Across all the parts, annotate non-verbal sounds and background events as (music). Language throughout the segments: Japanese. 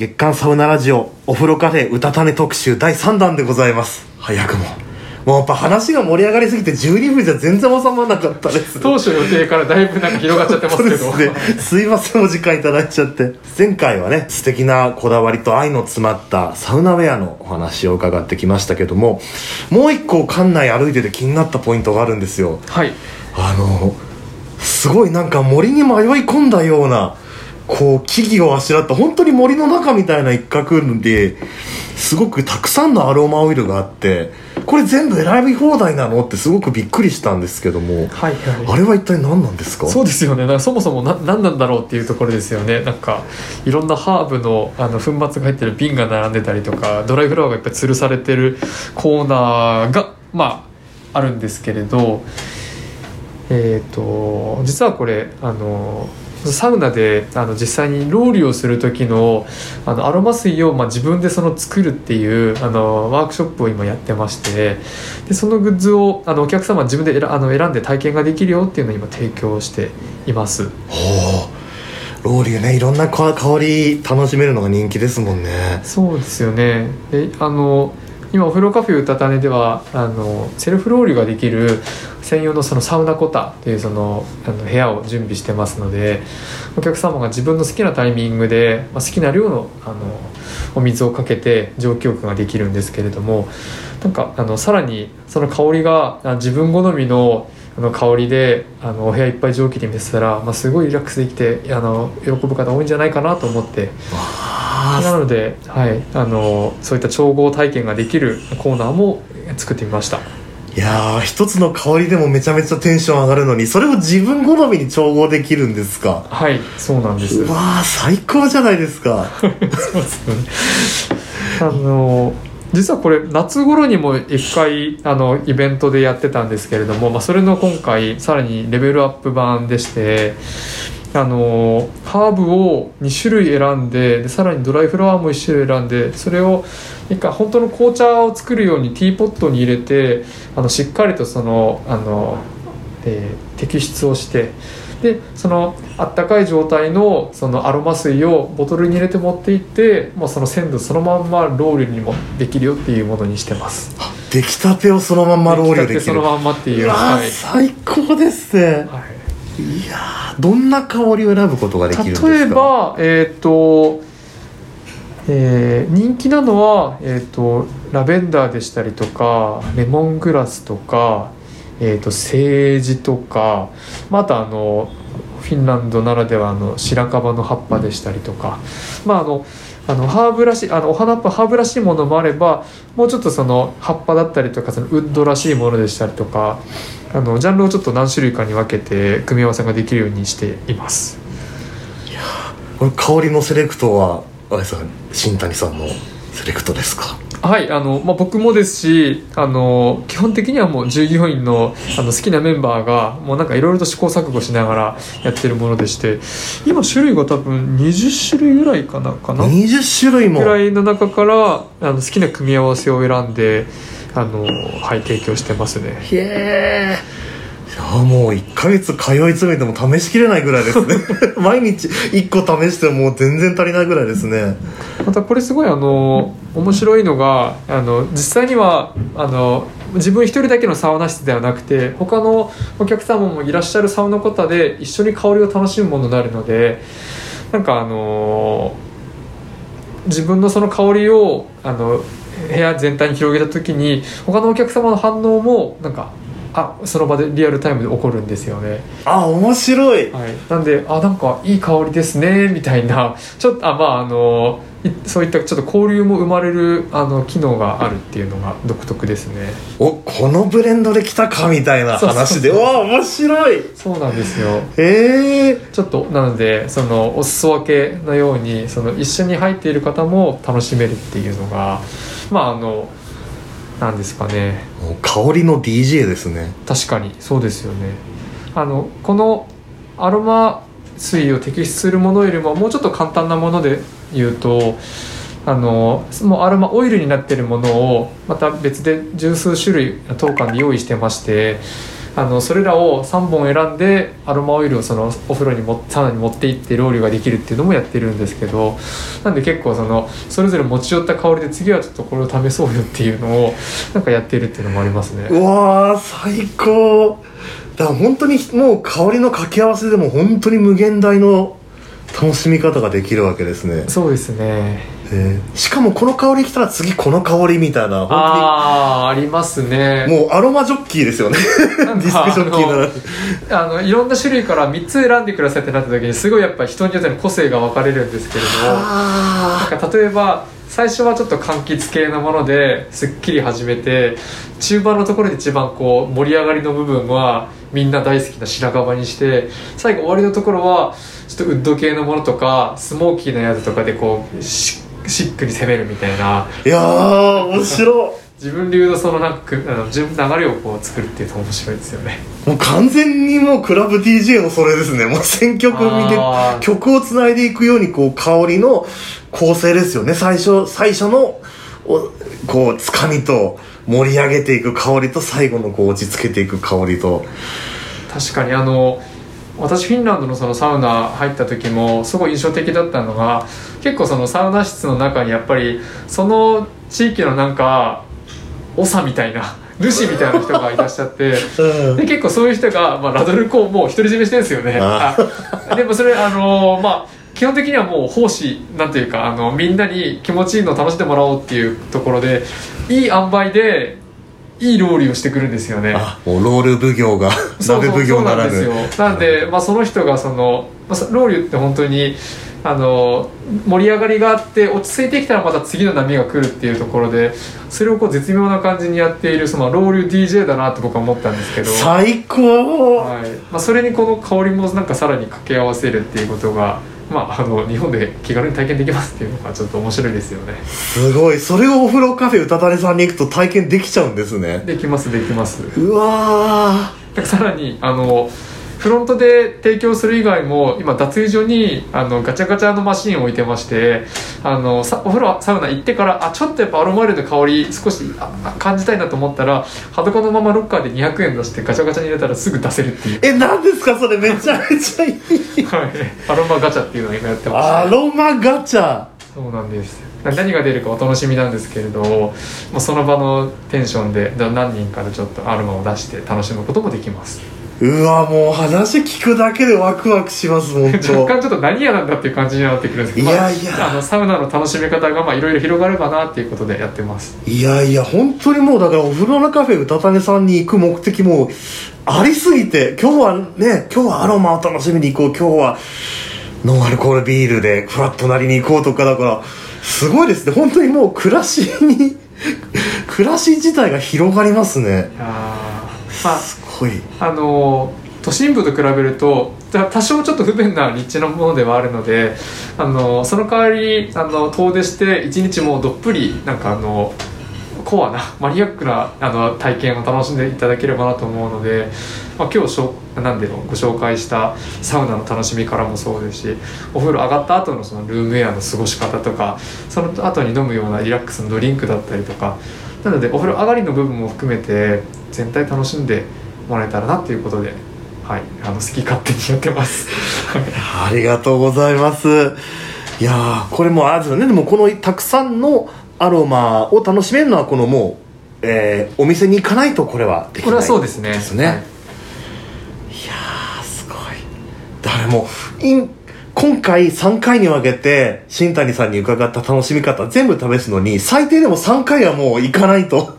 月刊サウナラジオお風呂カフェ歌種特集第3弾でございます。早くも。もうやっぱ話が盛り上がりすぎて12分じゃ全然収まらなかったです。当初予定からだいぶなんか広がっちゃってますけど。すね。すいませんお時間いただいちゃって。前回はね素敵なこだわりと愛の詰まったサウナウェアのお話を伺ってきましたけどももう一個館内歩いてて気になったポイントがあるんですよ。はい。あのすごいなんか森に迷い込んだようなこう木々をあしらった本当に森の中みたいな一角ですごくたくさんのアロマオイルがあってこれ全部選び放題なのってすごくびっくりしたんですけどもはいあれは一体何なんですか？そうですよね。だからそもそもな何なんだろうっていうところですよね。なんかいろんなハーブのあの粉末が入ってる瓶が並んでたりとかドライフラワーがいっぱい吊るされてるコーナーがまああるんですけれどえっ、と実はこれあのサウナであの実際にロウリュをする時のあのアロマ水を、まあ、自分でその作るっていうあのワークショップを今やってましてでそのグッズをあのお客様自分で選あの選んで体験ができるよっていうのを今提供しています。ロウリュねいろんな香り楽しめるのが人気ですもんね。そうですよね。であの今お風呂カフェうたたねではあのセルフロウリュができる専用のそのサウナコタっていうそのあの部屋を準備してますのでお客様が自分の好きなタイミングで、まあ、好きな量のあのお水をかけて蒸気浴ができるんですけれどもなんかあのさらにその香りが自分好みのあの香りであのお部屋いっぱい蒸気で見せたら、まあ、すごいリラックスできてあの喜ぶ方多いんじゃないかなと思って。あなので、はい、あのそういった調合体験ができるコーナーも作ってみました。いやー一つの香りでもめちゃめちゃテンション上がるのにそれを自分好みに調合できるんですか？はいそうなんです。うわー最高じゃないですか。(laughs) そうですね。あの実はこれ夏頃にも一回あのイベントでやってたんですけれども、まあ、それの今回さらにレベルアップ版でしてあのハーブを2種類選んででさらにドライフラワーも1種類選んでそれを一回本当の紅茶を作るようにティーポットに入れてあのしっかりとそのあの、えー摘出をしてでそのあったかい状態のそのアロマ水をボトルに入れて持っていってもうその鮮度そのまんまロールにもできるよっていうものにしてます。出来たてをそのまんまロウリュできる。出来たてそのまんまっていう。はい。最高ですね。はい。いやーどんな香りを選ぶことができるんですか？例えばえっ、と、えー人気なのは、えー、とラベンダーでしたりとかレモングラスとか、えー、とセージとかまたあのフィンランドならではの白樺の葉っぱでしたりとかまああのあのハーブらしいあのお花っぱハーブらしいものもあればもうちょっとその葉っぱだったりとかそのウッドらしいものでしたりとかあのジャンルをちょっと何種類かに分けて組み合わせができるようにしていますいや。これ香りのセレクトはあれですか新谷さんのセレクトですか？はいあの、まあ、僕もですしあの基本的にはもう従業員のあの好きなメンバーがもうなんかいろいろと試行錯誤しながらやってるものでして今種類が多分20種類ぐらいかなかな？20種類も。ぐらいの中からあの好きな組み合わせを選んであの、はい、提供してますね。へえ。いやもう1ヶ月通い詰めても試しきれないぐらいですね。(laughs) 毎日1個試してももう全然足りないぐらいですね。またこれすごいあの面白いのがあの実際にはあの自分一人だけのサウナ室ではなくて他のお客様もいらっしゃるサウナコタで一緒に香りを楽しむものになるのでなんかあの自分のその香りをあの部屋全体に広げた時に他のお客様の反応もなんかあその場でリアルタイムで起こるんですよね。あ面白い。はい、なんであなんかいい香りですねみたいな。(laughs) ちょっとあまああのいそういったちょっと交流も生まれるあの機能があるっていうのが独特ですね。おこのブレンドできたかみたいな話で。わ面白い。そうなんですよ。へえ。ちょっとなのでそのお裾分けのようにその一緒に入っている方も楽しめるっていうのがまああのなんですかね。もう香りの DJ ですね。確かにそうですよね。あのこのアロマ水を摘出するものよりももうちょっと簡単なもので言うとあのもうアロマオイルになっているものをまた別で十数種類当館で用意してましてあのそれらを3本選んでアロマオイルをそのお風呂にもサウナに持って行ってロウリュができるっていうのもやってるんですけどなんで結構そのそれぞれ持ち寄った香りで次はちょっとこれを試そうよっていうのを (laughs) なんかやってるっていうのもありますね。うわー最高。だから本当にもう香りの掛け合わせでも本当に無限大の楽しみ方ができるわけですね、そうですねえー。しかもこの香り来たら次この香りみたいな本ああありますね。もうアロマジョッキーですよね。ディスクジョッキーなら。あのいろんな種類から3つ選んでくださいってなった時にすごいやっぱ人によっての個性が分かれるんですけれどもあなんか例えば最初はちょっと柑橘系のものですっきり始めて中盤のところで一番こう盛り上がりの部分はみんな大好きな白樺にして最後終わりのところはちょっとウッド系のものとかスモーキーなやつとかでこうシシックに攻めるみたいな。いやー面白 (laughs) 自分流のそのなんかあの順流れをこう作るっていうと面白いですよね。いもう完全にもうクラブ DJ のそれですね。もう選曲を見て曲をつないでいくようにこう香りの構成ですよね。最初最初のおこうつかみと盛り上げていく香りと最後のこう落ち着けていく香りと。確かにあの私フィンランドのそのサウナ入った時もすごい印象的だったのが結構そのサウナ室の中にやっぱりその地域のなんか長みたいな (laughs) 主みたいな人がいらっしゃってうん。で結構そういう人が、まあ、ラドルコをもう独り占めしてるんですよね。ああでもそれあのまあ基本的にはもう奉仕なんていうかあのみんなに気持ちいいのを楽しんでもらおうっていうところでいい塩梅でいいロウリュをしてくるんですよね。あもうロール奉行が鍋奉行ならぬそうなんですよ。なんで、まあ、その人がその、まあそ、ロウリュって本当にあの盛り上がりがあって落ち着いてきたらまた次の波が来るっていうところでそれをこう絶妙な感じにやっているそのロウリュ DJ だなって僕は思ったんですけど、最高。はい。まあ、それにこの香りもなんかさらに掛け合わせるっていうことが、まあ、あの日本で気軽に体験できますっていうのがちょっと面白いですよね。すごい。それをお風呂カフェうたたねさんに行くと体験できちゃうんですね。できますできます。うわでさらにあのフロントで提供する以外も今脱衣所にあのガチャガチャのマシンを置いてましてあのさお風呂サウナ行ってからあちょっとやっぱアロマオイルの香り少し感じたいなと思ったら裸のままロッカーで200円出してガチャガチャに入れたらすぐ出せるっていう、ーえ何ですか？それめちゃめちゃいい。はい、アロマガチャっていうのを今やってまアすロマガチャ。そうなんです。な何が出るかお楽しみなんですけれどもうその場のテンションでだ何人かでちょっとアロマを出して楽しむこともできますうわもう話聞くだけでワクワクします本若当干ちょっと何屋なんだっていう感じになってくるんですけどいやいや。まあ、あのサウナの楽しみ方がまあいろいろ広がればなっていうことでやってます。いやいや本当にもうだからお風呂のカフェうたたねさんに行く目的もありすぎて今日はね今日はアロマを楽しみに行こう今日はノンアルコールビールでフラットなりに行こうとかだからすごいですね。本当にもう暮らしに暮らし自体が広がりますね。いやー。まああの都心部と比べると多少ちょっと不便な立地のものではあるのであのその代わりあの遠出して一日もどっぷりなんかあのコアなマニアックなあの体験を楽しんでいただければなと思うので、まあ、今日しょうなんでのご紹介したサウナの楽しみからもそうですしお風呂上がった後のそのルームウェアの過ごし方とかその後に飲むようなリラックスのドリンクだったりとかなのでお風呂上がりの部分も含めて全体楽しんでもらえたらなっていうことで、はい、あの好き勝手にやってます。(laughs) ありがとうございます。いやーこれもあれですよね。でもこのたくさんのアロマを楽しめるのはこのもう、えーお店に行かないとこれはできないこれはそうですね。ですね、はい。い、やーすごい。だからも今回3回に分けて新谷さんに伺った楽しみ方全部試すのに最低でも3回はもう行かないと。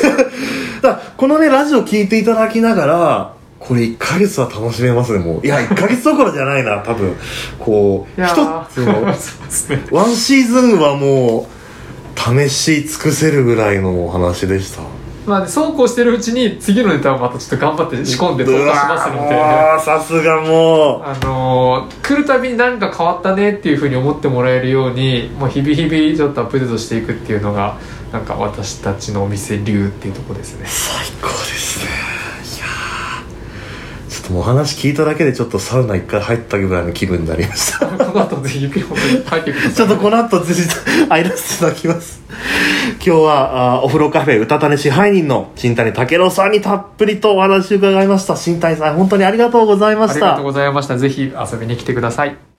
(laughs) だこのねラジオ聞いていただきながらこれ1ヶ月は楽しめますねもう。いや1ヶ月どころじゃないな多分。こう一つの。(laughs) ワンシーズンはもう試し尽くせるぐらいのお話でしたまあでそうこうしてるうちに次のネタをまたちょっと頑張って仕込んで投下しますので。うわーもうさすがもう。あのー来るたびに何か変わったねっていうふうに思ってもらえるようにもう日々日々ちょっとアップデートしていくっていうのがなんか私たちのお店流っていうところですね。最高ですね。いやー。ちょっっともうお話聞いただけでちょっとサウナ一回入ったぐらいの気分になりました。(laughs) この後ぜひ入ってください。(laughs) ちょっとこの後ぜひ入らせていただきます今日はあお風呂カフェうたたね支配人の新谷武郎さんにたっぷりとお話を伺いました。新谷さん本当にありがとうございました。ありがとうございました。ぜひ遊びに来てください。